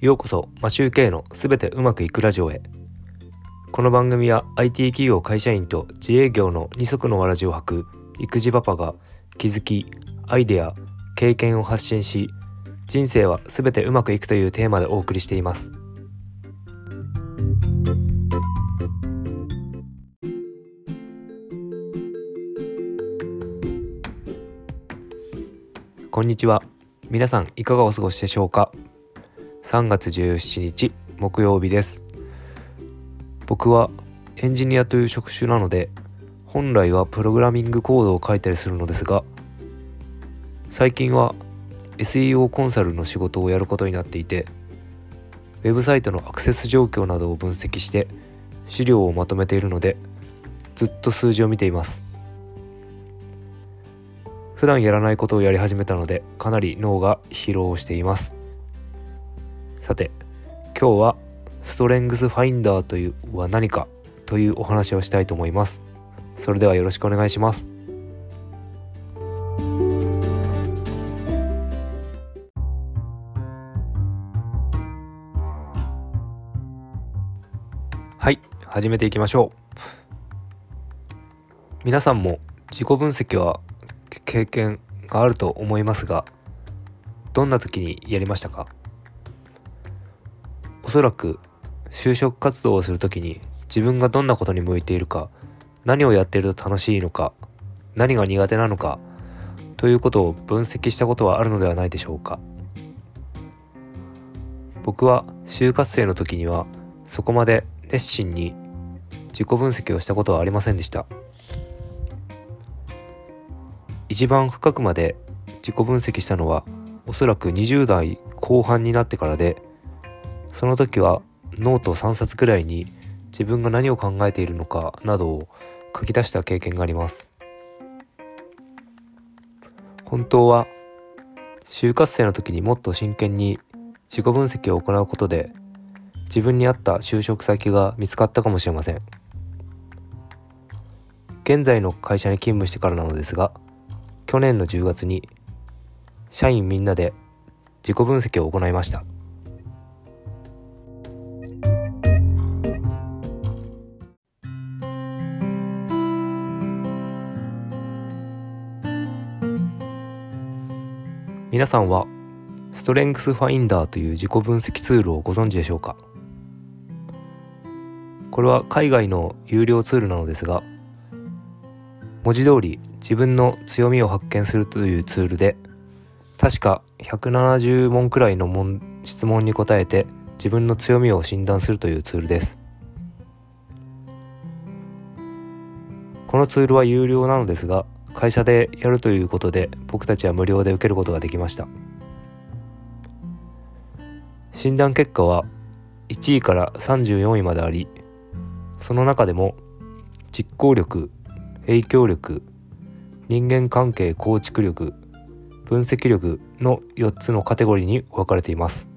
ようこそマシューケイのすべてうまくいくラジオへ。この番組は IT 企業会社員と自営業の二足のわらじを履く育児パパが気づきアイデア経験を発信し人生はすべてうまくいくというテーマでお送りしています。こんにちは。皆さんいかがお過ごしでしょうか？3月17日木曜日です。僕はエンジニアという職種なので本来はプログラミングコードを書いたりするのですが最近は SEO コンサルの仕事をやることになっていてウェブサイトのアクセス状況などを分析して資料をまとめているのでずっと数字を見ています。普段やらないことをやり始めたのでかなり脳が疲労しています。さて今日はストレングスファインダーというは何かというお話をしたいと思います。それではよろしくお願いします。はい始めていきましょう。皆さんも自己分析は経験があると思いますがどんな時にやりましたか？おそらく就職活動をする時に自分がどんなことに向いているか何をやっていると楽しいのか何が苦手なのかということを分析したことはあるのではないでしょうか。僕は就活生の時にはそこまで熱心に自己分析をしたことはありませんでした。一番深くまで自己分析したのはおそらく20代後半になってからでその時はノート3冊くらいに自分が何を考えているのかなどを書き出した経験があります。本当は就活生の時にもっと真剣に自己分析を行うことで自分に合った就職先が見つかったかもしれません。現在の会社に勤務してからなのですが去年の10月に社員みんなで自己分析を行いました。皆さんはストレングスファインダーという自己分析ツールをご存知でしょうか？これは海外の有料ツールなのですが文字通り自分の強みを発見するというツールで確か170問くらいの質問に答えて自分の強みを診断するというツールです。このツールは有料なのですが会社でやるということで僕たちは無料で受けることができました。診断結果は1位から34位までありその中でも実行力影響力人間関係構築力分析力の4つのカテゴリーに分かれています。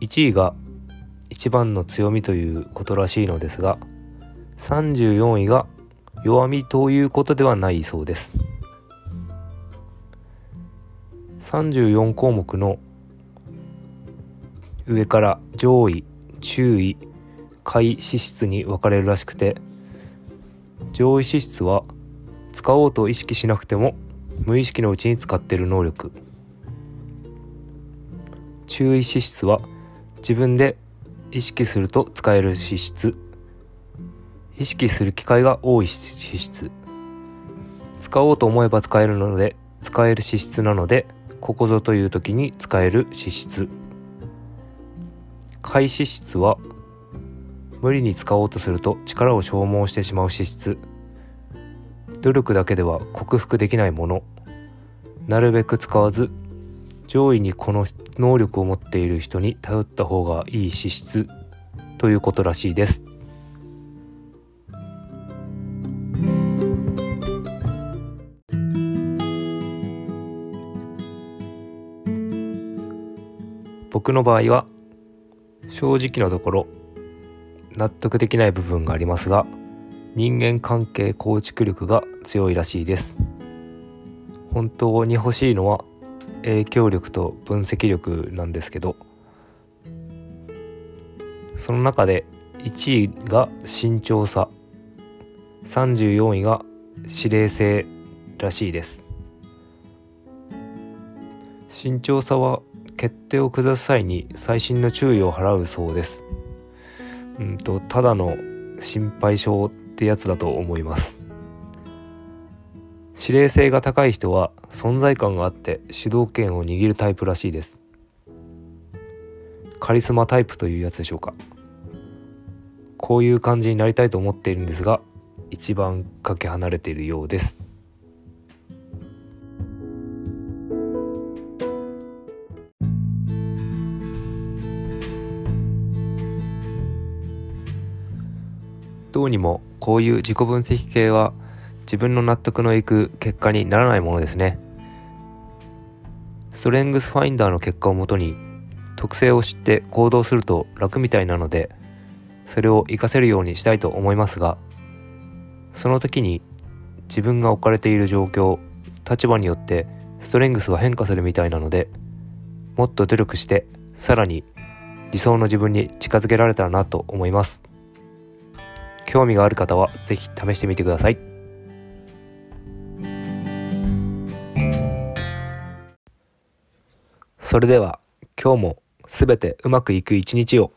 1位が一番の強みということらしいのですが34位が弱みということではないそうです。34項目の上から上位注意下位資質に分かれるらしくて上位資質は使おうと意識しなくても無意識のうちに使っている能力。注意資質は自分で意識すると使える資質意識する機会が多い資質使おうと思えば使えるので使える資質なのでここぞという時に使える資質開資質は無理に使おうとすると力を消耗してしまう資質努力だけでは克服できないもの。なるべく使わず上位にこの能力を持っている人に頼った方がいい資質ということらしいです。僕の場合は正直なところ納得できない部分がありますが人間関係構築力が強いらしいです。本当に欲しいのは影響力と分析力なんですけどその中で1位が慎重さ34位が指令性らしいです。慎重さは決定を下す際に細心の注意を払うそうです。うんとただの心配性ってやつだと思います。指令性が高い人は存在感があって主導権を握るタイプらしいです。カリスマタイプというやつでしょうか。こういう感じになりたいと思っているんですが一番かけ離れているようです。どうにもこういう自己分析系は自分の納得のいく結果にならないものですね。ストレングスファインダーの結果をもとに特性を知って行動すると楽みたいなのでそれを活かせるようにしたいと思いますがその時に自分が置かれている状況立場によってストレングスは変化するみたいなのでもっと努力してさらに理想の自分に近づけられたらなと思います。興味がある方は是非試してみてください。それでは今日もすべてうまくいく一日を。